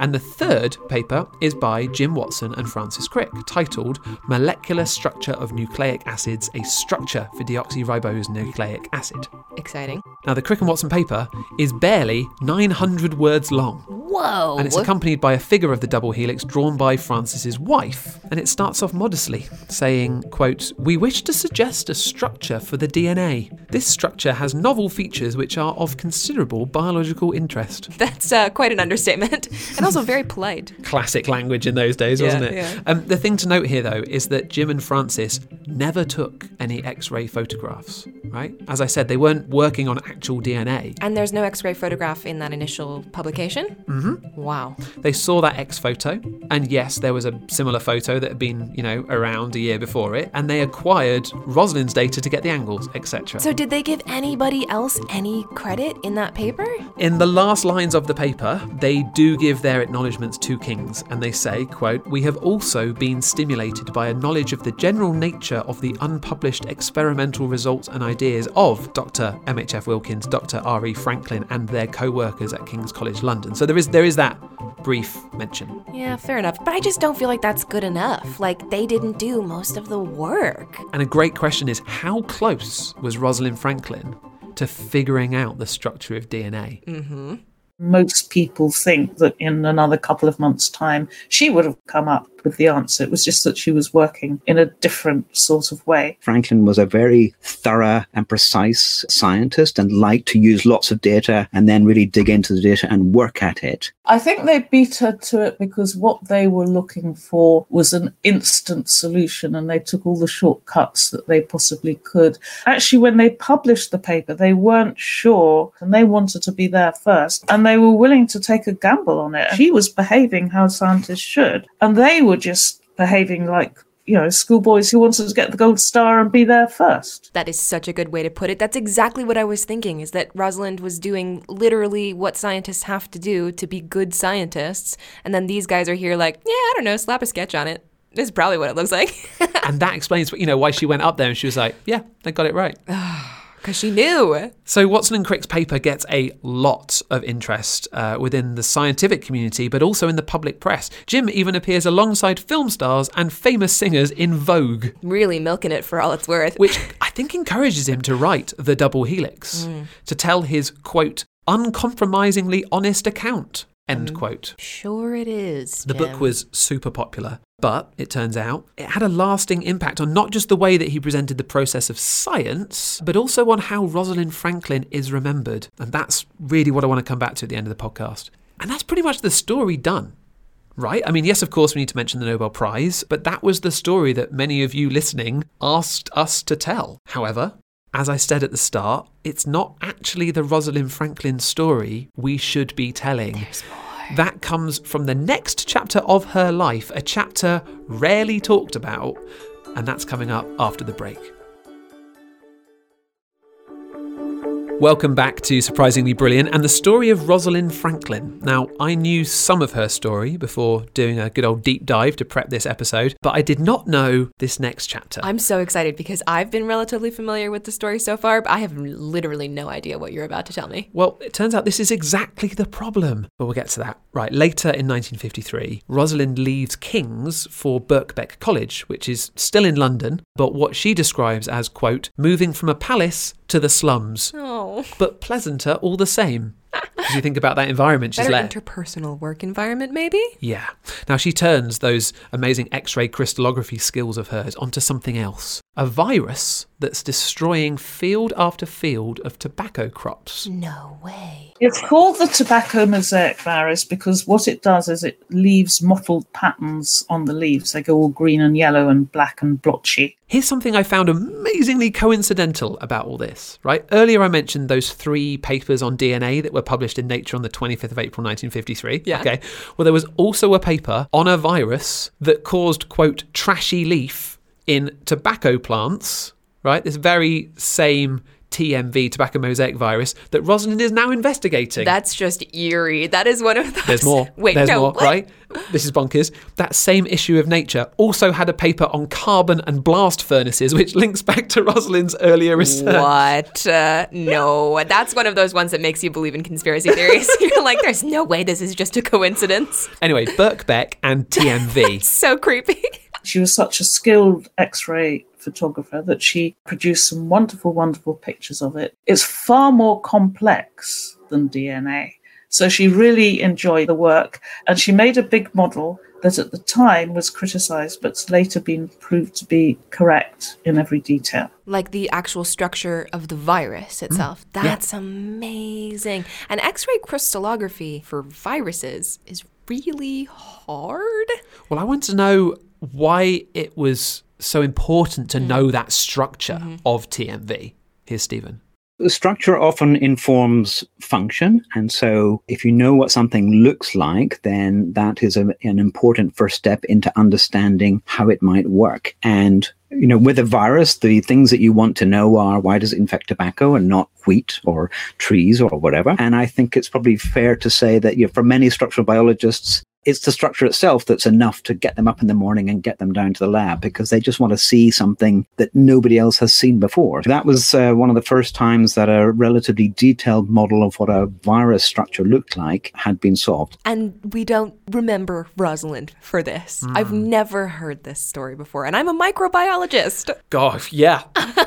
And the third paper is by Jim Watson and Francis Crick, titled Molecular Structure of Nucleic Acids A Structure for Deoxyribose Nucleic Acid. Exciting. Now, the Crick and Watson paper is barely 900 words long. Whoa. And it's accompanied by a figure of the double helix drawn by Francis's wife. And it starts off modestly, saying, quote, We wish to suggest a structure for the DNA. This structure has novel features which are of considerable biological interest. That's uh, quite an understatement. and also very polite. Classic language in those days, wasn't it? yeah. Um, the thing to note here, though, is that Jim and Francis never took any X ray photographs, right? As I said, they weren't working on actual DNA. And there's no x ray photograph in that initial publication? Mm-hmm. Wow. They saw that X photo, and yes, there was a similar photo that had been, you know, around a year before it, and they acquired Rosalind's data to get the angles, etc. So, did they give anybody else any credit in that paper? In the last lines of the paper, they do give their acknowledgements to Kings, and they say, quote, We have also been stimulated by a knowledge of the general nature of the unpublished experimental results and ideas of Dr. MHF Wilkins, Dr. R.E. Franklin, and their co-workers at King's College London. So there is there is that brief mention. Yeah, fair enough. But I just don't feel like that's good enough. Like, they didn't do most of the work. And a great question is how close was Rosalind Franklin to figuring out the structure of DNA? Mhm. Most people think that in another couple of months' time, she would have come up with the answer. It was just that she was working in a different sort of way. Franklin was a very thorough and precise scientist and liked to use lots of data and then really dig into the data and work at it. I think they beat her to it because what they were looking for was an instant solution and they took all the shortcuts that they possibly could. Actually, when they published the paper, they weren't sure and they wanted to be there first and they were willing to take a gamble on it. She was behaving how scientists should and they were just behaving like, you know, schoolboys who wanted to get the gold star and be there first. That is such a good way to put it. That's exactly what I was thinking is that Rosalind was doing literally what scientists have to do to be good scientists. And then these guys are here like, yeah, I don't know, slap a sketch on it. This is probably what it looks like. and that explains, you know, why she went up there and she was like, "Yeah, they got it right." Because she knew. So Watson and Crick's paper gets a lot of interest uh, within the scientific community, but also in the public press. Jim even appears alongside film stars and famous singers in Vogue, Really milking it for all it's worth. which I think encourages him to write The Double Helix, to tell his, quote, uncompromisingly honest account, end quote. Sure it is. The book was super popular, but it turns out it had a lasting impact on not just the way that he presented the process of science, but also on how Rosalind Franklin is remembered. And that's really what I want to come back to at the end of the podcast. And that's pretty much the story done. Right? I mean, yes, of course, we need to mention the Nobel Prize, but that was the story that many of you listening asked us to tell. However, as I said at the start, it's not actually the Rosalind Franklin story we should be telling. That comes from the next chapter of her life, a chapter rarely talked about, and that's coming up after the break. Welcome back to Surprisingly Brilliant and the story of Rosalind Franklin. Now, I knew some of her story before doing a good old deep dive to prep this episode, but I did not know this next chapter. I'm so excited because I've been relatively familiar with the story so far, but I have literally no idea what you're about to tell me. Well, it turns out this is exactly the problem, but we'll get to that. Right, later in 1953, Rosalind leaves King's for Birkbeck College, which is still in London, but what she describes as, quote, moving from a palace to the slums, Oh, Oh. but pleasanter all the same. As you think about that environment she's better led. interpersonal work environment, maybe? Yeah. Now she turns those amazing X ray crystallography skills of hers onto something else a virus that's destroying field after field of tobacco crops. No way. It's called the tobacco mosaic virus because what it does is it leaves mottled patterns on the leaves. They go all green and yellow and black and blotchy. Here's something I found amazingly coincidental about all this, right? Earlier I mentioned those three papers on DNA that were published in Nature on the 25th of April 1953. Yeah. Okay. Well, there was also a paper on a virus that caused, quote, trashy leaf in tobacco plants, right? This very same TMV, tobacco mosaic virus, that Rosalind is now investigating. That's just eerie. That is one of those. There's more. Wait, There's no. more, what? right? This is bonkers. That same issue of Nature also had a paper on carbon and blast furnaces, which links back to Rosalind's earlier research. What? Uh, no. That's one of those ones that makes you believe in conspiracy theories. You're like, there's no way this is just a coincidence. Anyway, Birkbeck and TMV. So creepy. She was such a skilled X ray photographer that she produced some wonderful, wonderful pictures of it. It's far more complex than DNA. So she really enjoyed the work and she made a big model that at the time was criticized but's later been proved to be correct in every detail. Like the actual structure of the virus mm-hmm. itself. That's amazing. And X ray crystallography for viruses is really hard. Well, I want to know why it was so important to mm-hmm. know that structure mm-hmm. of TMV. Here's Stephen. The structure often informs function. And so, if you know what something looks like, then that is a, an important first step into understanding how it might work. And you know, with a virus, the things that you want to know are why does it infect tobacco and not wheat or trees or whatever. And I think it's probably fair to say that you know, for many structural biologists, it's the structure itself that's enough to get them up in the morning and get them down to the lab because they just want to see something that nobody else has seen before. That was uh, one of the first times that a relatively detailed model of what a virus structure looked like had been solved. And we don't remember Rosalind for this. I've never heard this story before, and I'm a microbiologist. Gosh, yeah.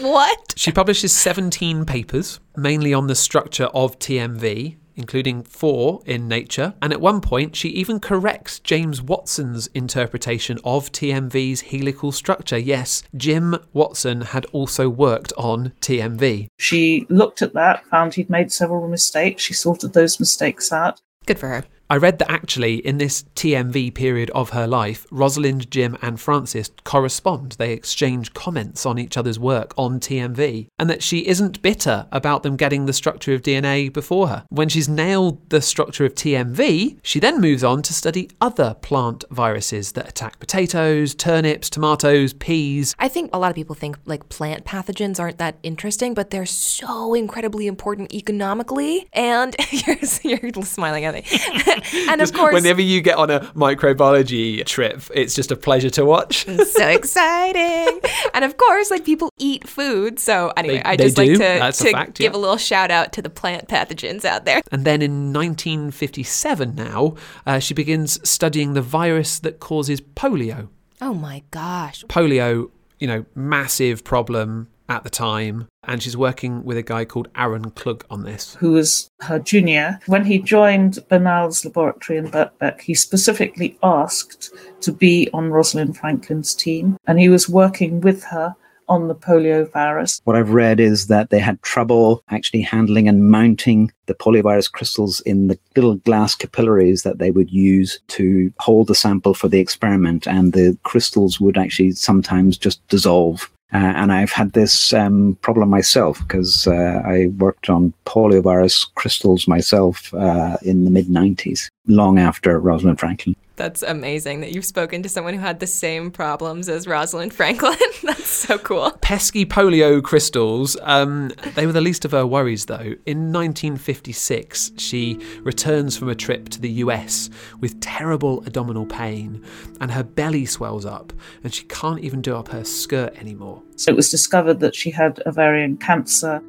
What? She publishes 17 papers, mainly on the structure of TMV, including four in Nature. And at one point, she even corrects James Watson's interpretation of TMV's helical structure. Yes, Jim Watson had also worked on TMV. She looked at that, found he'd made several mistakes. She sorted those mistakes out. Good for her. I read that actually in this TMV period of her life, Rosalind, Jim, and Francis correspond. They exchange comments on each other's work on TMV, and that she isn't bitter about them getting the structure of DNA before her. When she's nailed the structure of TMV, she then moves on to study other plant viruses that attack potatoes, turnips, tomatoes, peas. I think a lot of people think like plant pathogens aren't that interesting, but they're so incredibly important economically. And you're, you're smiling at me. and of course, whenever you get on a microbiology trip, it's just a pleasure to watch. so exciting. and of course, like people eat food. So anyway, They- I just like do. to, That's a fact, give yeah. a little shout out to the plant pathogens out there. And then in 1957, now, uh, she begins studying the virus that causes polio. Oh my gosh. Polio, you know, massive problem at the time. And she's working with a guy called Aaron Klug on this. who was her junior, when he joined Bernal's laboratory in Birkbeck, he specifically asked to be on Rosalind Franklin's team, and he was working with her on the polio virus. What I've read is that they had trouble actually handling and mounting the poliovirus crystals in the little glass capillaries that they would use to hold the sample for the experiment, and the crystals would actually sometimes just dissolve. Uh, and I've had this um, problem myself because uh, I worked on poliovirus crystals myself uh, in the mid 90s, long after Rosalind Franklin. That's amazing that you've spoken to someone who had the same problems as Rosalind Franklin. That's so cool. Pesky polio crystals, um, they were the least of her worries though. In 1956, she returns from a trip to the US with terrible abdominal pain, and her belly swells up, and she can't even do up her skirt anymore. So it was discovered that she had ovarian cancer.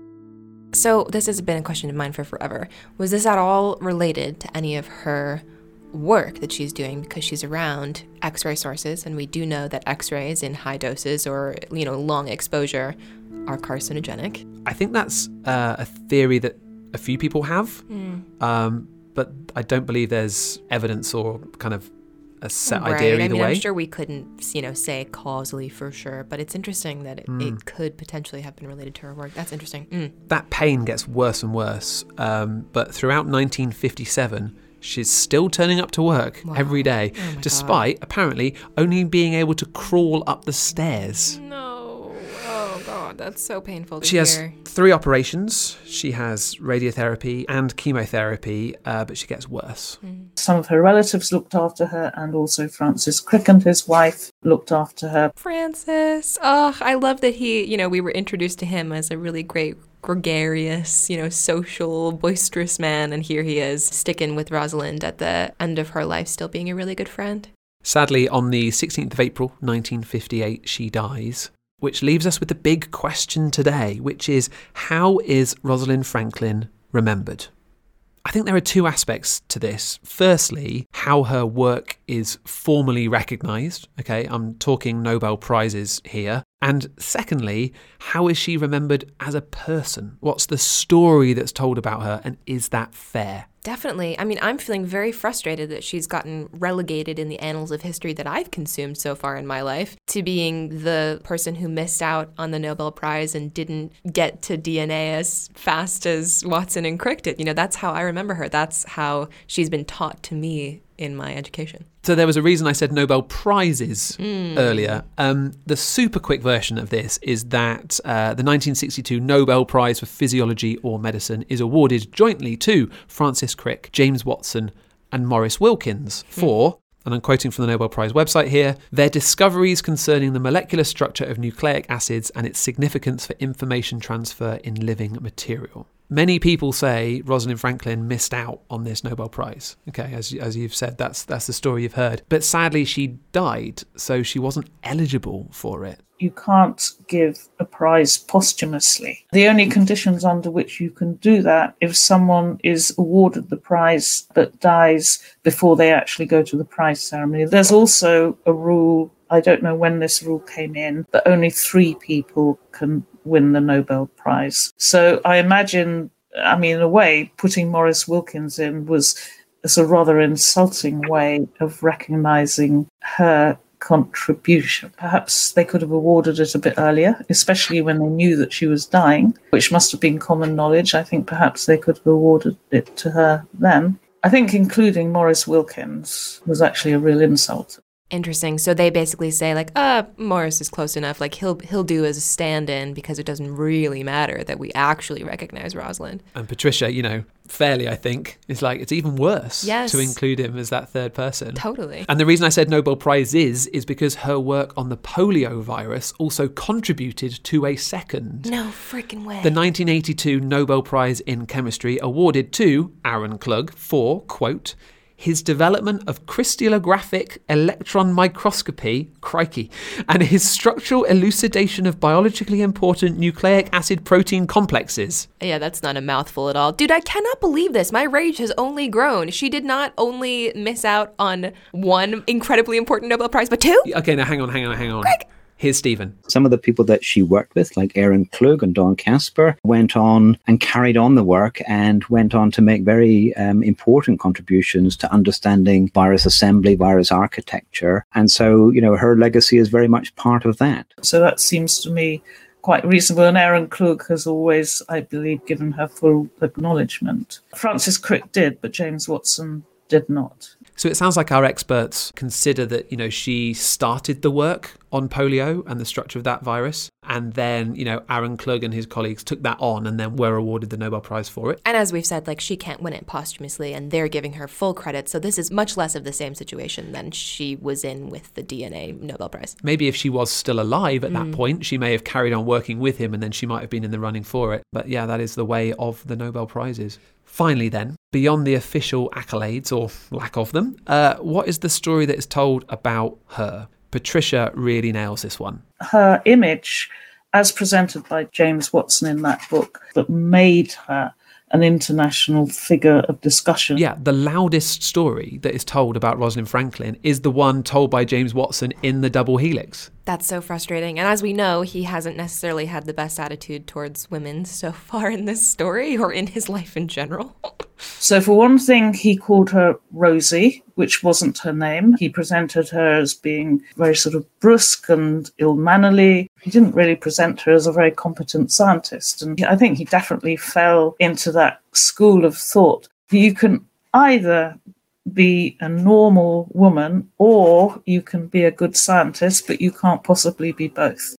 So, this has been a question of mine for forever. Was this at all related to any of her work that she's doing because she's around X-ray sources and we do know that X-rays in high doses or you know long exposure are carcinogenic. I think that's uh, a theory that a few people have, um, but I don't believe there's evidence or kind of a set idea either I mean, way. I'm sure we couldn't, you know, say causally for sure, but it's interesting that it, it could potentially have been related to her work. That's interesting. Mm. that pain gets worse and worse. Um, but throughout 1957, she's still turning up to work every day, Oh despite apparently only being able to crawl up the stairs. No. Oh god, that's so painful to She has three operations. She has radiotherapy and chemotherapy, uh, but she gets worse. Some of her relatives looked after her, and also Francis Crick and his wife looked after her. Francis. Oh, I love that he, you know, we were introduced to him as a really great gregarious, you know, social, boisterous man and here he is sticking with Rosalind at the end of her life still being a really good friend. Sadly, on the 16th of April 1958, she dies, which leaves us with the big question today, which is how is Rosalind Franklin remembered? I think there are two aspects to this. Firstly, how her work is formally recognized. Okay, I'm talking Nobel Prizes here. And secondly, how is she remembered as a person? What's the story that's told about her, and is that fair? Definitely. I mean, I'm feeling very frustrated that she's gotten relegated in the annals of history that I've consumed so far in my life to being the person who missed out on the Nobel Prize and didn't get to DNA as fast as Watson and Crick did. You know, that's how I remember her. That's how she's been taught to me in my education. So there was a reason I said Nobel Prizes earlier. Um, the super quick version of this is that uh, the 1962 Nobel Prize for Physiology or Medicine is awarded jointly to Francis Crick, James Watson, and Maurice Wilkins for. And I'm quoting from the Nobel Prize website here their discoveries concerning the molecular structure of nucleic acids and its significance for information transfer in living material. Many people say Rosalind Franklin missed out on this Nobel Prize. Okay, as, as you've said, that's that's the story you've heard. But sadly, she died, so she wasn't eligible for it. You can't give a prize posthumously. The only conditions under which you can do that if someone is awarded the prize but dies before they actually go to the prize ceremony. There's also a rule, I don't know when this rule came in, but only three people can win the Nobel Prize. So I imagine, I mean, in a way, putting Maurice Wilkins in was as a rather insulting way of recognizing her contribution. Perhaps they could have awarded it a bit earlier, especially when they knew that she was dying, which must have been common knowledge. I think perhaps they could have awarded it to her then. I think including Maurice Wilkins was actually a real insult. Interesting. So they basically say like, "Uh, Maurice is close enough. Like he'll he'll do as a stand-in because it doesn't really matter that we actually recognize Rosalind." And Patricia, you know, fairly, I think, is like it's even worse Yes. to include him as that third person. Totally. And the reason I said Nobel Prize is, is because her work on the polio virus also contributed to a second. No freaking way. The 1982 Nobel Prize in Chemistry awarded to Aaron Klug for, quote, his development of crystallographic electron microscopy, crikey, and his structural elucidation of biologically important nucleic acid protein complexes. Yeah, that's not a mouthful at all. Dude, I cannot believe this. My rage has only grown. She did not only miss out on one incredibly important Nobel Prize, but two? Okay, now hang on, hang on, hang on. Here's Stephen. Some of the people that she worked with, like Aaron Klug and Don Caspar, went on and carried on the work and went on to make very um, important contributions to understanding virus assembly, virus architecture. And so, you know, her legacy is very much part of that. So that seems to me quite reasonable. And Aaron Klug has always, I believe, given her full acknowledgement. Francis Crick did, but James Watson did not. So it sounds like our experts consider that, you know, she started the work on polio and the structure of that virus. And then, you know, Aaron Klug and his colleagues took that on and then were awarded the Nobel Prize for it. And as we've said, like she can't win it posthumously, and they're giving her full credit. So this is much less of the same situation than she was in with the DNA Nobel Prize. Maybe if she was still alive at that point, she may have carried on working with him and then she might have been in the running for it. But yeah, that is the way of the Nobel Prizes. Finally, then, beyond the official accolades or lack of them, uh, what is the story that is told about her? Patricia really nails this one. Her image, as presented by James Watson in that book, that made her an international figure of discussion. Yeah, the loudest story that is told about Rosalind Franklin is the one told by James Watson in The Double Helix. That's so frustrating. And as we know, he hasn't necessarily had the best attitude towards women so far in this story or in his life in general. So, for one thing, he called her Rosie, which wasn't her name. He presented her as being very sort of brusque and ill mannerly. He didn't really present her as a very competent scientist. And I think he definitely fell into that school of thought. You can either be a normal woman or you can be a good scientist, but you can't possibly be both.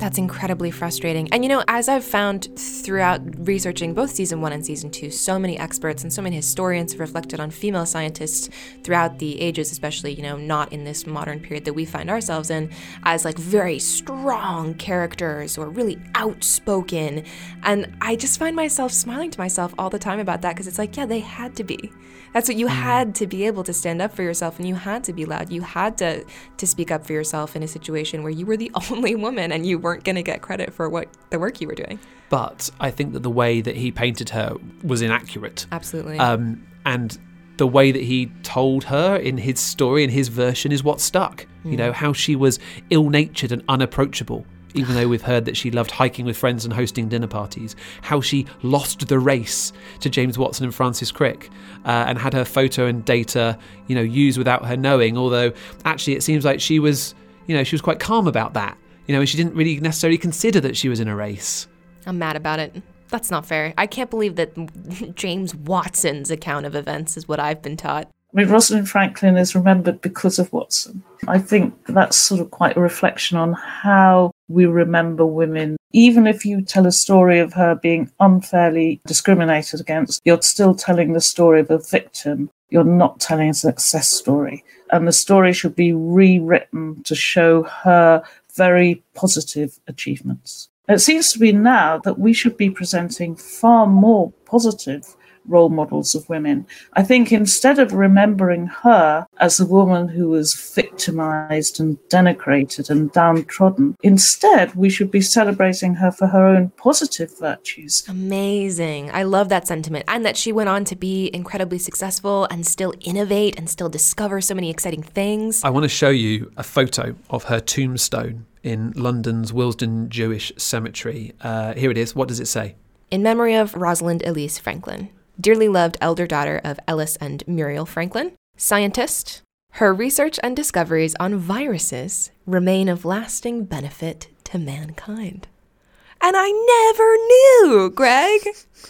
That's incredibly frustrating. And you know, as I've found throughout researching both season one and season two, so many experts and so many historians have reflected on female scientists throughout the ages, especially, you know, not in this modern period that we find ourselves in, as like very strong characters or really outspoken. And I just find myself smiling to myself all the time about that because it's like, yeah, they had to be. That's what you had to be able to stand up for yourself and you had to be loud. You had to to speak up for yourself in a situation where you were the only woman and you weren't going to get credit for what the work you were doing. But I think that the way that he painted her was inaccurate. Absolutely. Um, and the way that he told her in his story, in his version, is what stuck. You know, how she was ill natured and unapproachable. Even though we've heard that she loved hiking with friends and hosting dinner parties. How she lost the race to James Watson and Francis Crick uh, and had her photo and data, you know, used without her knowing. Although actually, it seems like she was, you know, she was quite calm about that. You know, and she didn't really necessarily consider that she was in a race. I'm mad about it. That's not fair. I can't believe that James Watson's account of events is what I've been taught. I mean, Rosalind Franklin is remembered because of Watson. I think that's sort of quite a reflection on how we remember women. Even if you tell a story of her being unfairly discriminated against, you're still telling the story of a victim. You're not telling a success story. And the story should be rewritten to show her very positive achievements. It seems to be now that we should be presenting far more positive role models of women. I think instead of remembering her as a woman who was victimized and denigrated and downtrodden, instead we should be celebrating her for her own positive virtues. Amazing. I love that sentiment. And that she went on to be incredibly successful and still innovate and still discover so many exciting things. I want to show you a photo of her tombstone in London's Willesden Jewish Cemetery. Uh, here it is. What does it say? In memory of Rosalind Elsie Franklin, dearly loved elder daughter of Ellis and Muriel Franklin, scientist, her research and discoveries on viruses remain of lasting benefit to mankind. And I never knew, Greg.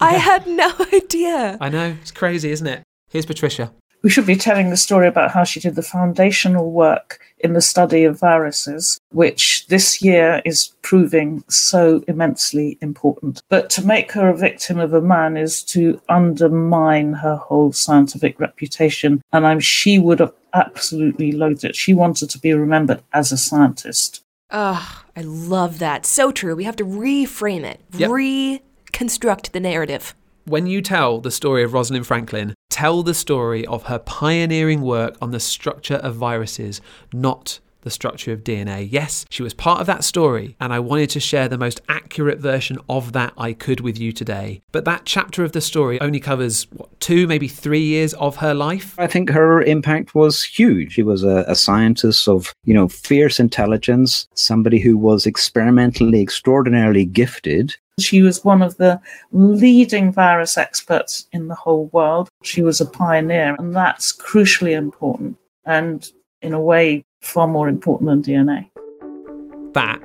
I had no idea. I know, it's crazy, isn't it? Here's Patricia. We should be telling the story about how she did the foundational work in the study of viruses, which this year is proving so immensely important. But to make her a victim of a man is to undermine her whole scientific reputation. And I'm she would have absolutely loathed it. She wanted to be remembered as a scientist. Oh, I love that. So true. We have to reframe it, Yep. reconstruct the narrative. When you tell the story of Rosalind Franklin, tell the story of her pioneering work on the structure of viruses, not the structure of DNA. Yes, she was part of that story, and I wanted to share the most accurate version of that I could with you today. But that chapter of the story only covers, what, two, maybe three years of her life? I think her impact was huge. She was a, a scientist of, you know, fierce intelligence, somebody who was experimentally extraordinarily gifted. She was one of the leading virus experts in the whole world. She was a pioneer, and that's crucially important. And in a way, far more important than DNA. That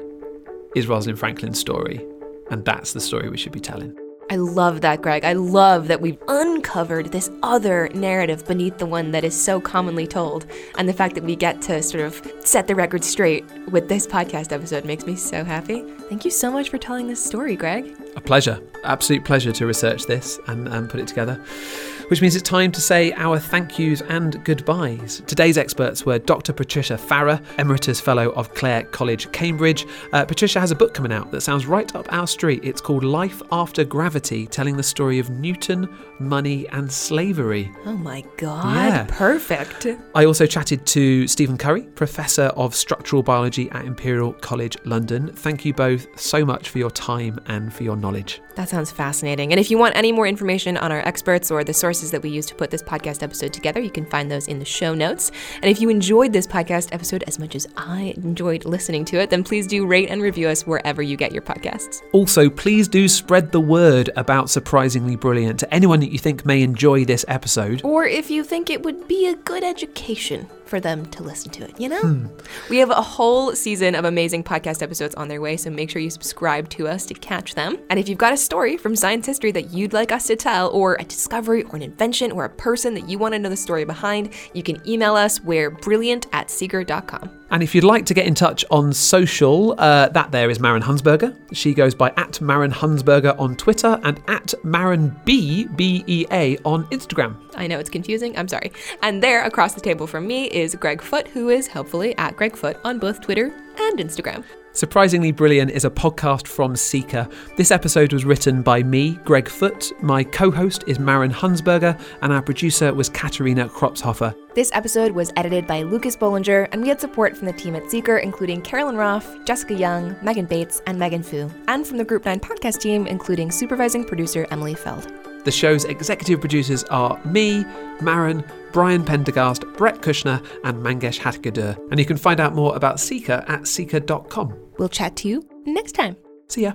is Rosalind Franklin's story, and that's the story we should be telling. I love that, Greg. I love that we've uncovered this other narrative beneath the one that is so commonly told. And the fact that we get to sort of set the record straight with this podcast episode makes me so happy. Thank you so much for telling this story, Greg. A pleasure, absolute pleasure to research this and, and put it together. Which means it's time to say our thank yous and goodbyes. Today's experts were Dr. Patricia Fara, Emeritus Fellow of Clare College, Cambridge. Uh, Patricia has a book coming out that sounds right up our street. It's called Life After Gravity, telling the story of Newton, money, and slavery. Oh my God. Yeah. Perfect. I also chatted to Stephen Curry, Professor of Structural Biology at Imperial College London. Thank you both so much for your time and for your knowledge. That sounds fascinating. And if you want any more information on our experts or the that we use to put this podcast episode together, you can find those in the show notes. And if you enjoyed this podcast episode as much as I enjoyed listening to it, then please do rate and review us wherever you get your podcasts. Also, please do spread the word about Surprisingly Brilliant to anyone that you think may enjoy this episode. Or if you think it would be a good education for them to listen to it, you know? Hmm. We have a whole season of amazing podcast episodes on their way, so make sure you subscribe to us to catch them. And if you've got a story from science history that you'd like us to tell, or a discovery or an invention or a person that you want to know the story behind, you can email us. We're brilliant at seeker.com. And if you'd like to get in touch on social, uh, that there is Maren Hunsberger. She goes by at Maren Hunsberger on Twitter and at Maren B B E A on Instagram. I know it's confusing, I'm sorry. And there, across the table from me, is Greg Foot, who is helpfully at Greg Foot on both Twitter and Instagram. Surprisingly Brilliant is a podcast from Seeker. This episode was written by me, Greg Foot. My co host is Maren Hunsberger, and our producer was Katerina Kropshofer. This episode was edited by Lucas Bollinger, and we had support from the team at Seeker, including Carolyn Roth, Jessica Young, Megan Bates, and Megan Fu, and from the Group 9 podcast team, including supervising producer Emily Feld. The show's executive producers are me, Maren, Brian Pendergast, Brett Kushner, and Mangesh Hattikudur. And you can find out more about Seeker at seeker.com. We'll chat to you next time. See ya.